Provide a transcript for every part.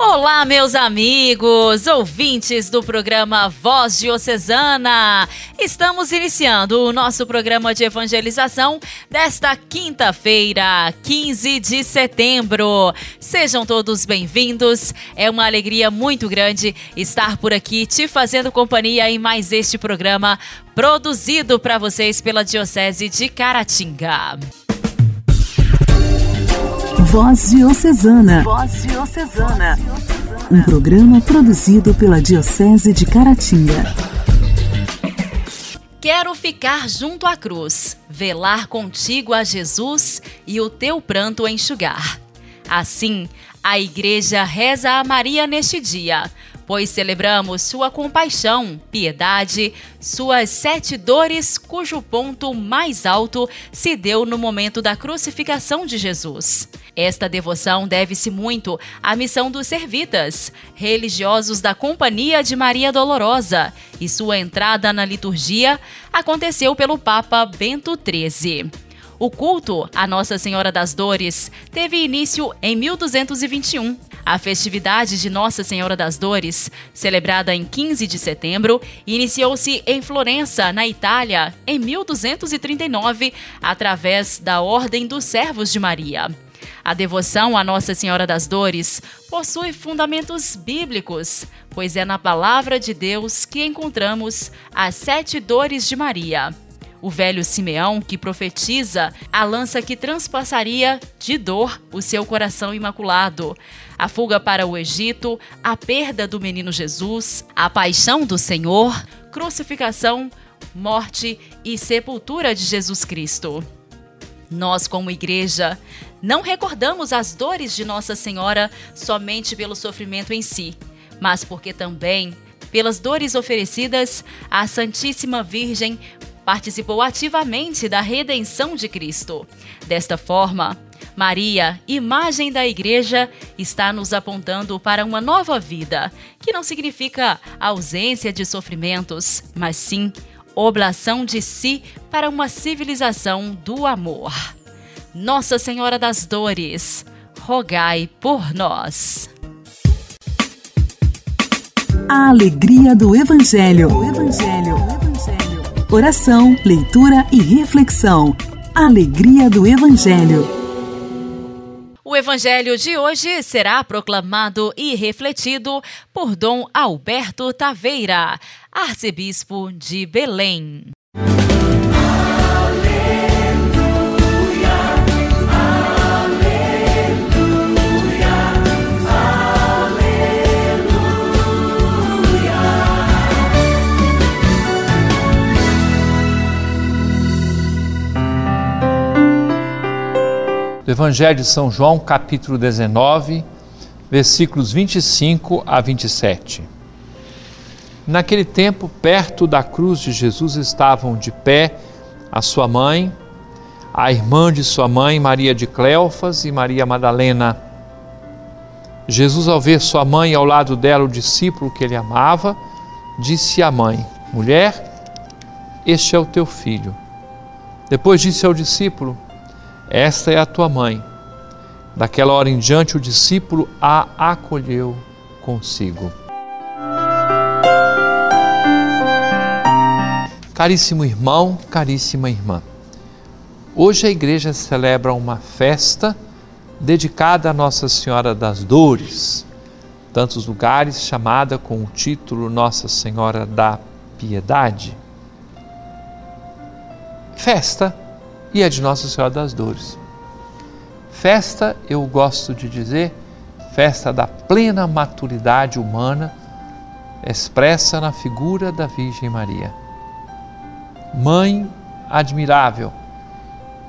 Olá, meus amigos, ouvintes do programa Voz Diocesana. Estamos iniciando o nosso programa de evangelização desta quinta-feira, 15 de setembro. Sejam todos bem-vindos. É uma alegria muito grande estar por aqui te fazendo companhia em mais este programa produzido para vocês pela Diocese de Caratinga. Voz Diocesana. Voz Diocesana. Um programa produzido pela Diocese de Caratinga. Quero ficar junto à cruz, velar contigo a Jesus e o teu pranto enxugar. Assim, a Igreja reza a Maria neste dia, pois celebramos sua compaixão, piedade, suas sete dores, cujo ponto mais alto se deu no momento da crucificação de Jesus. Esta devoção deve-se muito à missão dos servitas, religiosos da Companhia de Maria Dolorosa, e sua entrada na liturgia aconteceu pelo Papa Bento XIII. O culto a Nossa Senhora das Dores teve início em 1221. A festividade de Nossa Senhora das Dores, celebrada em 15 de setembro, iniciou-se em Florença, na Itália, em 1239, através da Ordem dos Servos de Maria. A devoção a Nossa Senhora das Dores possui fundamentos bíblicos, pois é na palavra de Deus que encontramos as sete dores de Maria o velho Simeão, que profetiza a lança que transpassaria de dor o seu coração imaculado, a fuga para o Egito, a perda do menino Jesus, a paixão do Senhor, crucificação, morte e sepultura de Jesus Cristo. Nós, como igreja, não recordamos as dores de Nossa Senhora somente pelo sofrimento em si, mas porque também pelas dores oferecidas à Santíssima Virgem participou ativamente da redenção de Cristo. Desta forma, Maria, imagem da Igreja, está nos apontando para uma nova vida, que não significa ausência de sofrimentos, mas sim oblação de si para uma civilização do amor. Nossa Senhora das Dores, rogai por nós. A alegria do Evangelho. O Evangelho. Oração, leitura e reflexão. Alegria do Evangelho. O Evangelho de hoje será proclamado e refletido por Dom Alberto Taveira, arcebispo de Belém. Do Evangelho de São João, capítulo 19, versículos 25 a 27. Naquele tempo, perto da cruz de Jesus estavam de pé a sua mãe, a irmã de sua mãe, Maria de Cleofas e Maria Madalena. Jesus, ao ver sua mãe ao lado dela, o discípulo que ele amava, disse à mãe: Mulher, este é o teu filho. Depois disse ao discípulo: esta é a tua mãe. Daquela hora em diante, o discípulo a acolheu consigo. Caríssimo irmão, caríssima irmã, hoje a igreja celebra uma festa dedicada a Nossa Senhora das Dores, tantos lugares chamada com o título Nossa Senhora da Piedade. Festa e é de Nossa Senhora das Dores. Festa, eu gosto de dizer, festa da plena maturidade humana expressa na figura da Virgem Maria. Mãe admirável,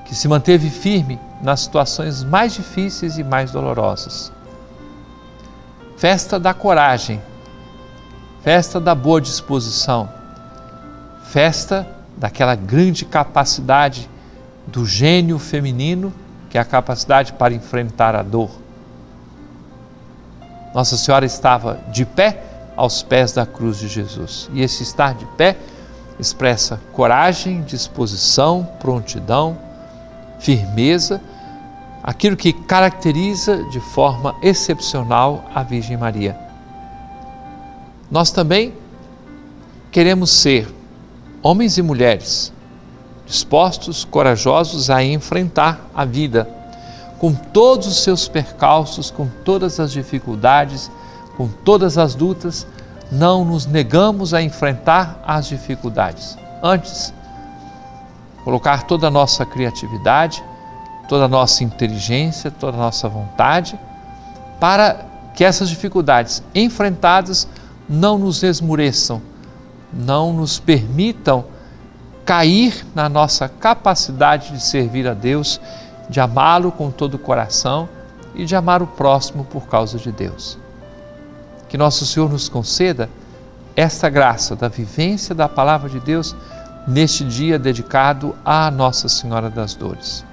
que se manteve firme nas situações mais difíceis e mais dolorosas. Festa da coragem, festa da boa disposição, festa daquela grande capacidade do gênio feminino, que é a capacidade para enfrentar a dor. Nossa Senhora estava de pé aos pés da cruz de Jesus. E esse estar de pé expressa coragem, disposição, prontidão, firmeza, aquilo que caracteriza de forma excepcional a Virgem Maria. Nós também queremos ser homens e mulheres dispostos, corajosos a enfrentar a vida com todos os seus percalços, com todas as dificuldades, com todas as lutas, não nos negamos a enfrentar as dificuldades. Antes, colocar toda a nossa criatividade, toda a nossa inteligência, toda a nossa vontade, para que essas dificuldades enfrentadas não nos esmureçam, não nos permitam cair na nossa capacidade de servir a Deus, de amá-lo com todo o coração e de amar o próximo por causa de Deus. Que nosso Senhor nos conceda esta graça da vivência da palavra de Deus neste dia dedicado à Nossa Senhora das Dores.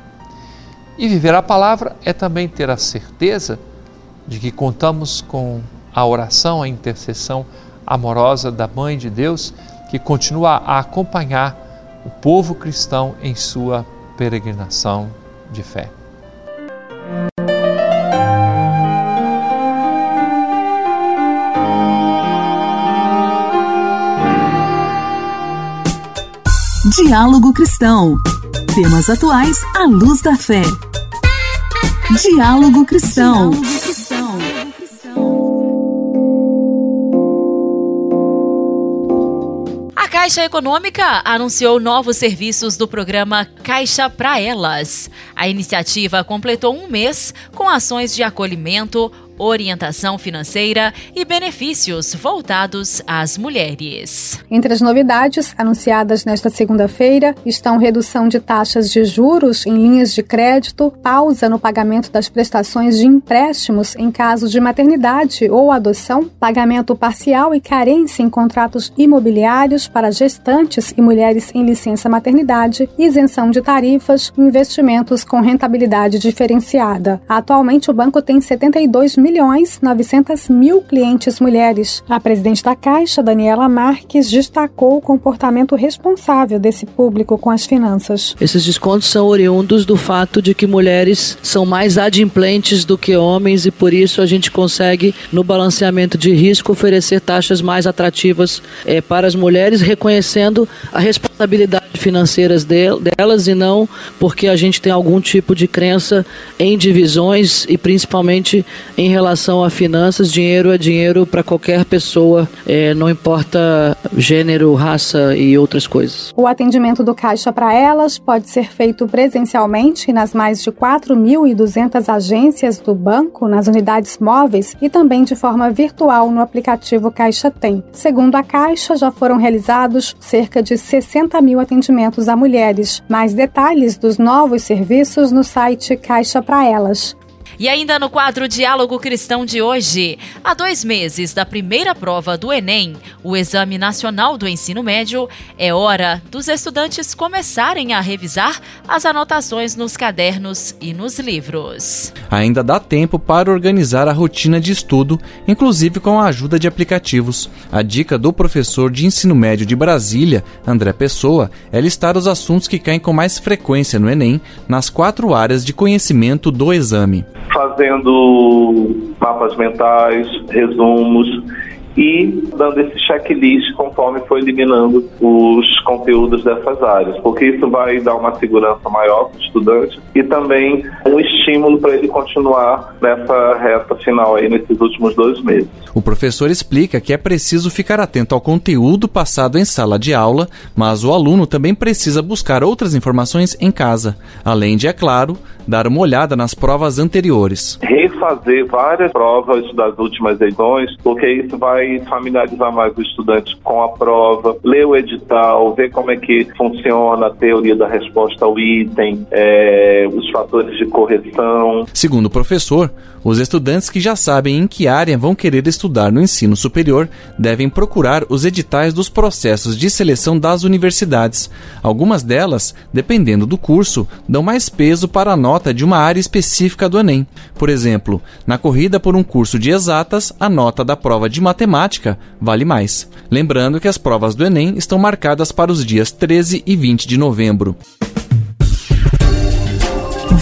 E viver a palavra é também ter a certeza de que contamos com a oração, a intercessão amorosa da Mãe de Deus, que continua a acompanhar o povo cristão em sua peregrinação de fé. Diálogo Cristão. Temas atuais à luz da fé. Diálogo Cristão. Diálogo Cristão. Caixa Econômica anunciou novos serviços do programa Caixa para Elas. A iniciativa completou um mês com ações de acolhimento, orientação financeira e benefícios voltados às mulheres. Entre as novidades anunciadas nesta segunda-feira estão redução de taxas de juros em linhas de crédito, pausa no pagamento das prestações de empréstimos em caso de maternidade ou adoção, pagamento parcial e carência em contratos imobiliários para gestantes e mulheres em licença maternidade, isenção de tarifas, investimentos com rentabilidade diferenciada. Atualmente o banco tem 72 milhões 900 mil clientes mulheres. A presidente da Caixa, Daniela Marques, destacou o comportamento responsável desse público com as finanças. Esses descontos são oriundos do fato de que mulheres são mais adimplentes do que homens e por isso a gente consegue, no balanceamento de risco, oferecer taxas mais atrativas é, para as mulheres, reconhecendo a responsabilidade financeiras delas e não porque a gente tem algum tipo de crença em divisões e principalmente em relação a finanças, dinheiro é dinheiro para qualquer pessoa, é, não importa gênero, raça e outras coisas. O atendimento do Caixa para elas pode ser feito presencialmente nas mais de 4.200 agências do banco, nas unidades móveis e também de forma virtual no aplicativo Caixa Tem. Segundo a Caixa, já foram realizados cerca de 60 mil atendimentos a mulheres. Mais detalhes dos novos serviços no site Caixa para Elas. E ainda no quadro Diálogo Cristão de hoje, há dois meses da primeira prova do Enem, o Exame Nacional do Ensino Médio, é hora dos estudantes começarem a revisar as anotações nos cadernos e nos livros. Ainda dá tempo para organizar a rotina de estudo, inclusive com a ajuda de aplicativos. A dica do professor de ensino médio de Brasília, André Pessoa, é listar os assuntos que caem com mais frequência no Enem nas quatro áreas de conhecimento do exame fazendo mapas mentais, resumos e dando esse checklist conforme foi eliminando os conteúdos dessas áreas, porque isso vai dar uma segurança maior para o estudante e também um estímulo para ele continuar nessa reta final aí nesses últimos dois meses. O professor explica que é preciso ficar atento ao conteúdo passado em sala de aula, mas o aluno também precisa buscar outras informações em casa, além de, é claro, dar uma olhada nas provas anteriores. Refazer várias provas das últimas edições, porque isso vai familiarizar mais os estudantes com a prova, ler o edital, ver como é que funciona a teoria da resposta ao item, é, os fatores de correção. Segundo o professor, os estudantes que já sabem em que área vão querer estudar no ensino superior devem procurar os editais dos processos de seleção das universidades. Algumas delas, dependendo do curso, dão mais peso para a nota de uma área específica do Enem. Por exemplo, na corrida por um curso de exatas, a nota da prova de matemática vale mais. Lembrando que as provas do Enem estão marcadas para os dias 13 e 20 de novembro.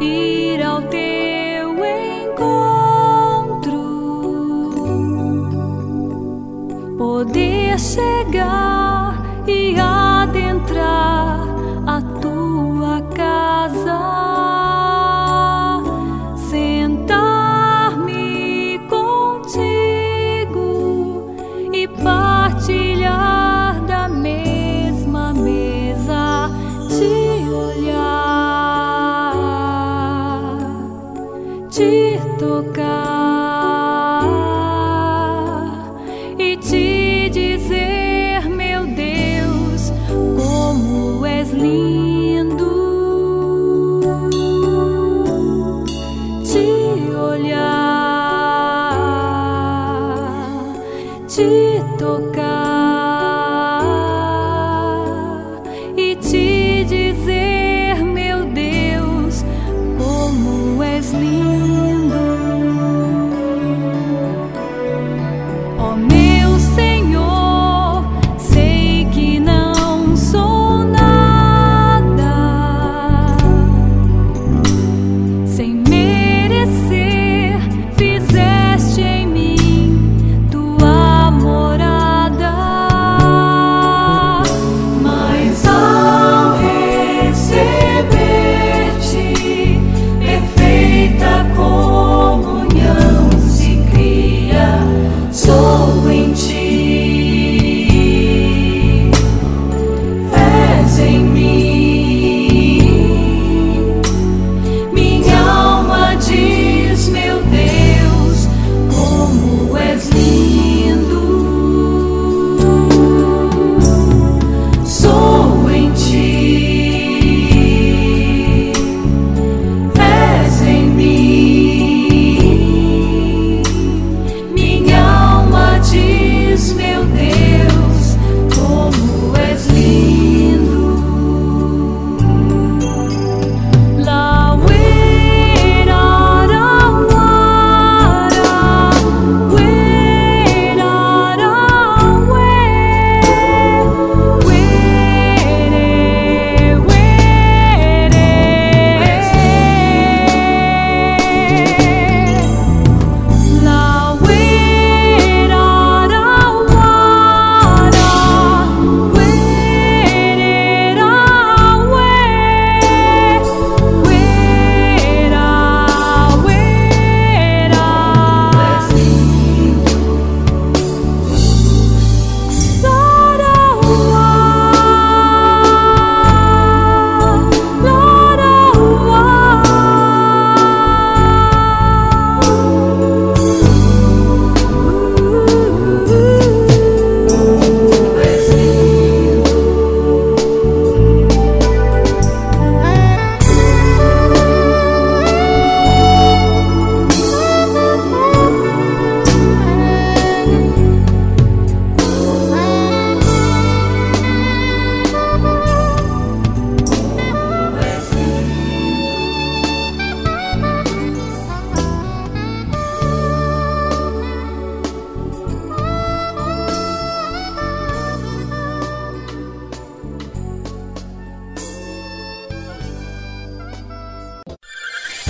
ir ao teu encontro, poder ser.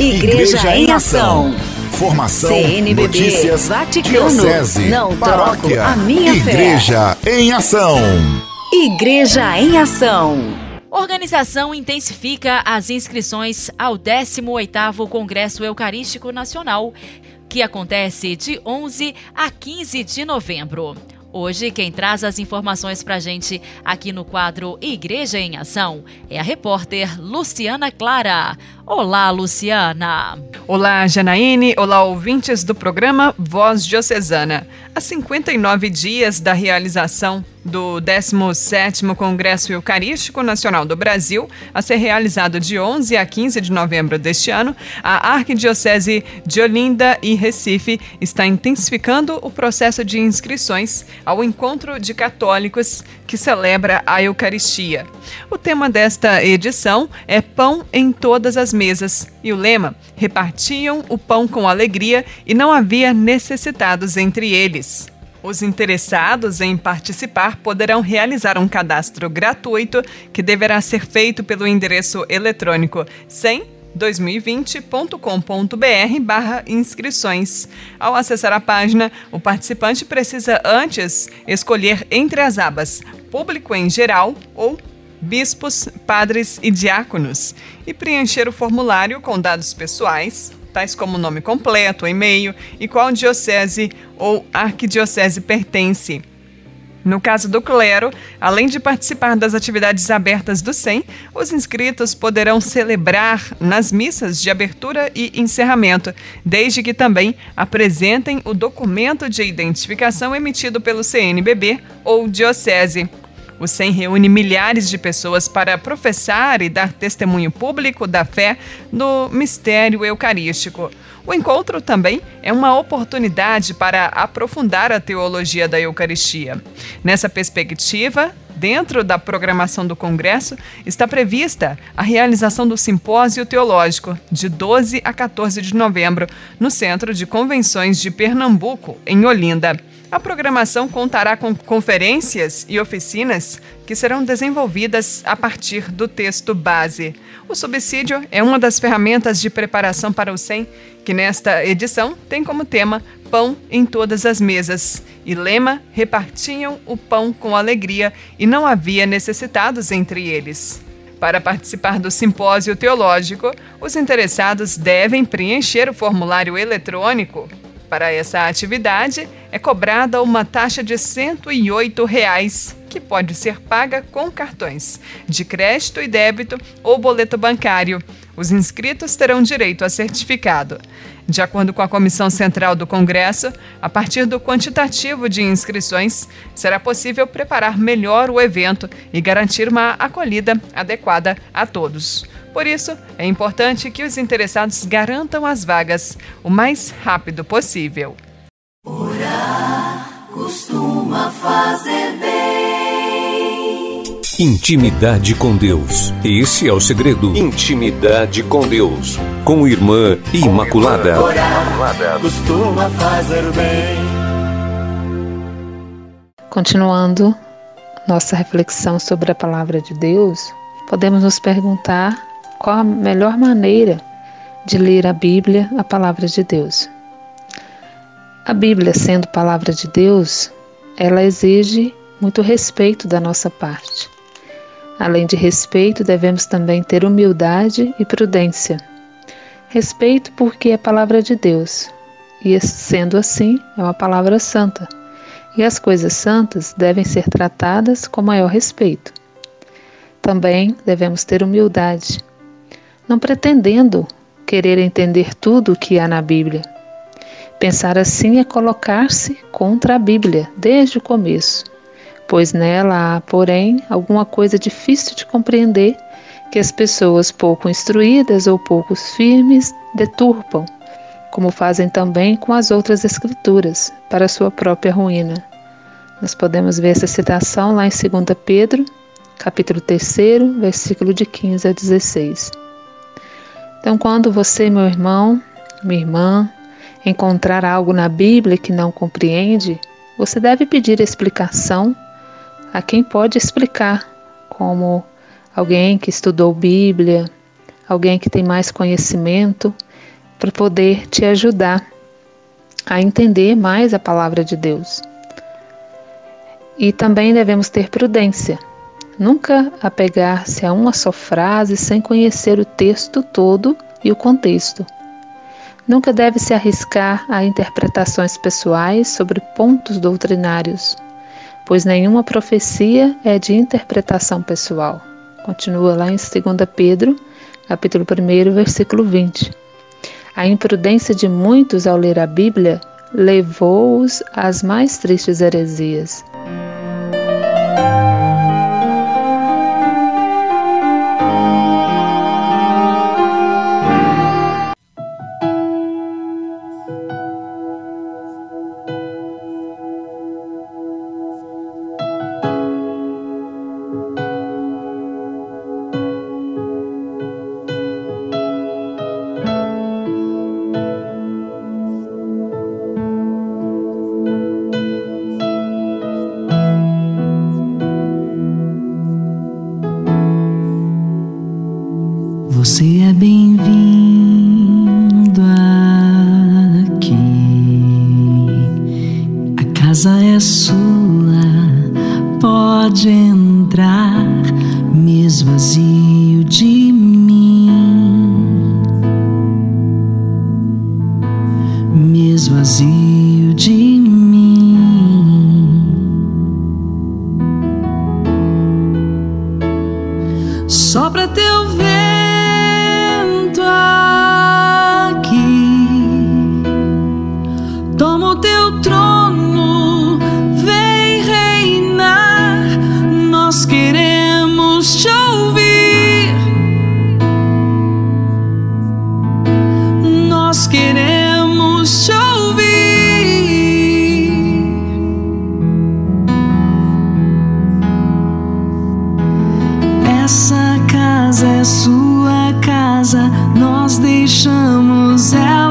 Igreja em Ação. Formação, CNBB, notícias, Vaticano, diocese, não paróquia, troco a minha fé. Igreja em Ação. Igreja em Ação. Organização intensifica as inscrições ao 18º Congresso Eucarístico Nacional, que acontece de 11 a 15 de novembro. Hoje, quem traz as informações para a gente aqui no quadro Igreja em Ação é a repórter Luciana Clara. Olá, Luciana. Olá, Janaíne. Olá, ouvintes do programa Voz Diocesana. Há 59 dias da realização do 17º Congresso Eucarístico Nacional do Brasil, a ser realizado de 11 a 15 de novembro deste ano, a Arquidiocese de Olinda e Recife está intensificando o processo de inscrições ao encontro de católicos que celebra a Eucaristia. O tema desta edição é Pão em todas as mesas e o lema: Repartiam o pão com alegria e não havia necessitados entre eles. Os interessados em participar poderão realizar um cadastro gratuito que deverá ser feito pelo endereço eletrônico 100 2020.com.br barra inscrições. Ao acessar a página, o participante precisa antes escolher entre as abas Público em Geral ou Bispos, Padres e Diáconos e preencher o formulário com dados pessoais, tais como nome completo, e-mail e qual diocese ou arquidiocese pertence. No caso do clero, além de participar das atividades abertas do SEM, os inscritos poderão celebrar nas missas de abertura e encerramento, desde que também apresentem o documento de identificação emitido pelo CNBB ou diocese. O SEM reúne milhares de pessoas para professar e dar testemunho público da fé no mistério eucarístico. O encontro também é uma oportunidade para aprofundar a teologia da Eucaristia. Nessa perspectiva, dentro da programação do Congresso, está prevista a realização do Simpósio Teológico, de 12 a 14 de novembro, no Centro de Convenções de Pernambuco, em Olinda. A programação contará com conferências e oficinas que serão desenvolvidas a partir do texto base. O subsídio é uma das ferramentas de preparação para o SEM, que nesta edição tem como tema Pão em todas as mesas e lema Repartiam o pão com alegria e não havia necessitados entre eles. Para participar do simpósio teológico, os interessados devem preencher o formulário eletrônico para essa atividade, é cobrada uma taxa de 108 reais, que pode ser paga com cartões de crédito e débito ou boleto bancário. Os inscritos terão direito a certificado. De acordo com a Comissão Central do Congresso, a partir do quantitativo de inscrições, será possível preparar melhor o evento e garantir uma acolhida adequada a todos. Por isso, é importante que os interessados garantam as vagas o mais rápido possível. Orar costuma fazer bem. Intimidade com Deus. Esse é o segredo. Intimidade com Deus. Com Irmã Imaculada. Orar costuma fazer bem. Continuando nossa reflexão sobre a palavra de Deus, podemos nos perguntar qual a melhor maneira de ler a Bíblia, a palavra de Deus. A Bíblia, sendo palavra de Deus, ela exige muito respeito da nossa parte. Além de respeito, devemos também ter humildade e prudência. Respeito porque é palavra de Deus, e sendo assim, é uma palavra santa. E as coisas santas devem ser tratadas com maior respeito. Também devemos ter humildade, não pretendendo querer entender tudo o que há na Bíblia. Pensar assim é colocar-se contra a Bíblia desde o começo, pois nela há, porém, alguma coisa difícil de compreender que as pessoas pouco instruídas ou pouco firmes deturpam, como fazem também com as outras escrituras, para sua própria ruína. Nós podemos ver essa citação lá em 2 Pedro, capítulo 3, versículo de 15 a 16. Então, quando você, meu irmão, minha irmã, encontrar algo na Bíblia que não compreende, você deve pedir explicação a quem pode explicar, como alguém que estudou Bíblia, alguém que tem mais conhecimento, para poder te ajudar a entender mais a palavra de Deus. E também devemos ter prudência. Nunca apegar-se a uma só frase sem conhecer o texto todo e o contexto. Nunca deve se arriscar a interpretações pessoais sobre pontos doutrinários, pois nenhuma profecia é de interpretação pessoal. Continua lá em 2 Pedro, capítulo 1, versículo 20. A imprudência de muitos ao ler a Bíblia levou-os às mais tristes heresias. Pode Essa casa é sua casa, nós deixamos ela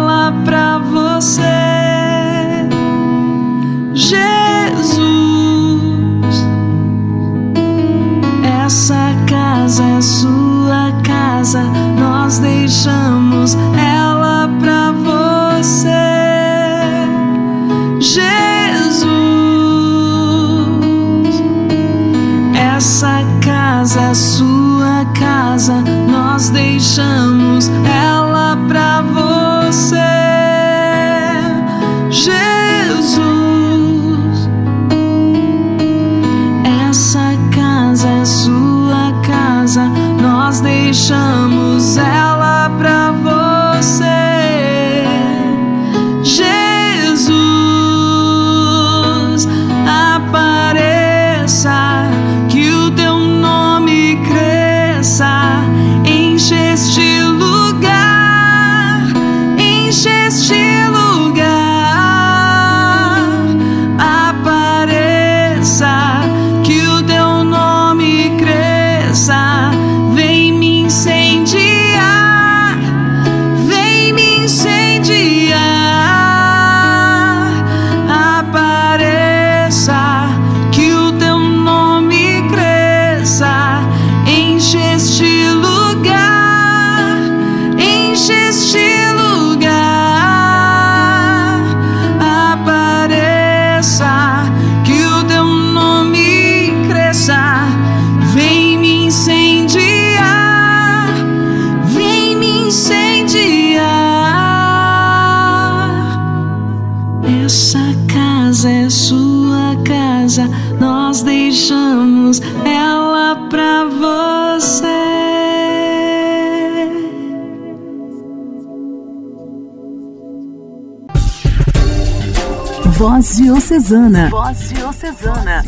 Voz Diocesana. Voz Diocesana.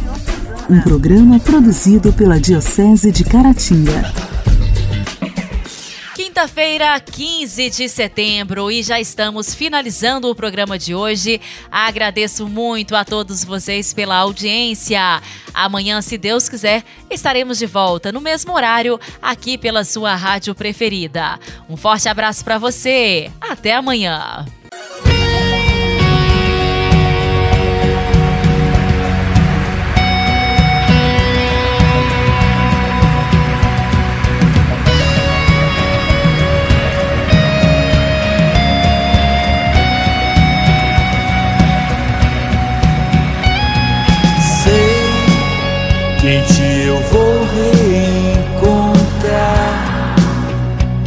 Um programa produzido pela Diocese de Caratinga. Quinta-feira, 15 de setembro, e já estamos finalizando o programa de hoje. Agradeço muito a todos vocês pela audiência. Amanhã, se Deus quiser, estaremos de volta no mesmo horário, aqui pela sua rádio preferida. Um forte abraço para você. Até amanhã.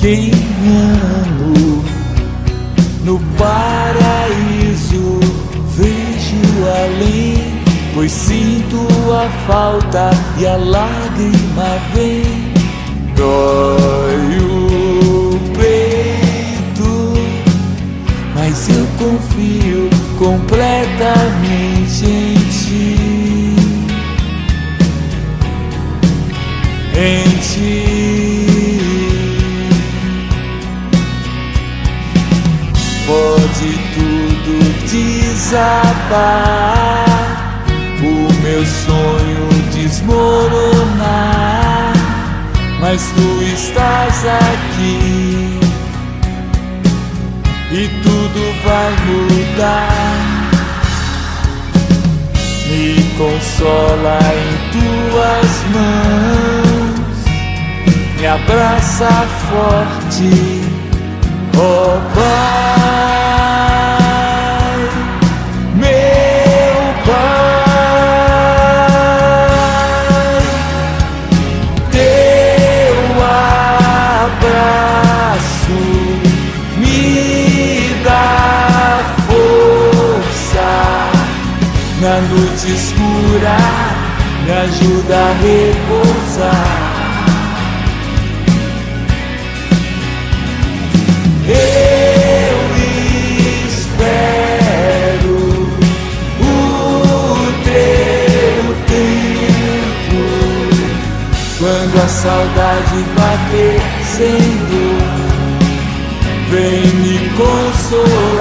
Quem amo no paraíso. Vejo além, pois sinto a falta e a lágrima desabar, o meu sonho desmoronar, mas tu estás aqui e tudo vai mudar. Me consola em tuas mãos, me abraça forte, ó Pai, ajuda a repousar. Eu espero o teu tempo quando a saudade bater, Senhor, vem me consolar.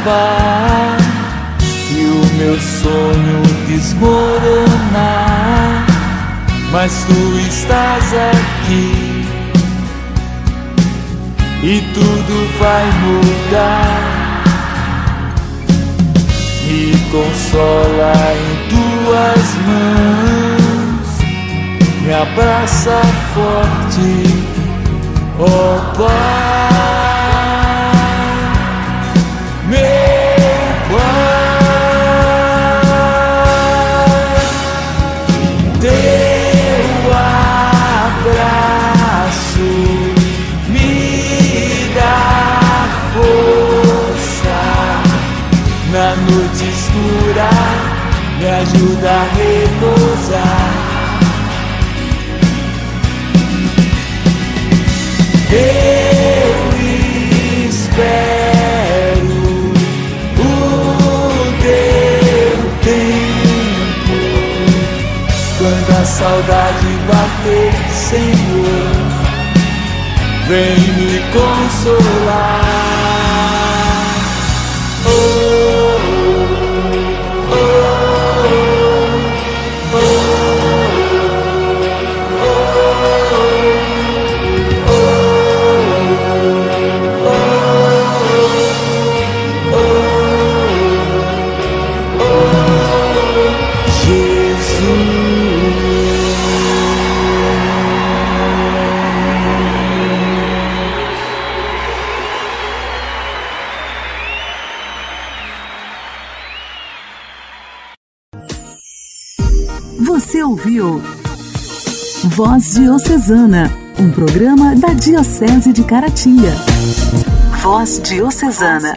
Desabar e o meu sonho desmoronar, mas tu estás aqui e tudo vai mudar. Me consola em tuas mãos, me abraça forte, ó Pai, ajuda a repousar. Eu espero o teu tempo. Quando a saudade bater, Senhor, vem me consolar. Voz Diocesana, um programa da Diocese de Caratinga. Voz Diocesana.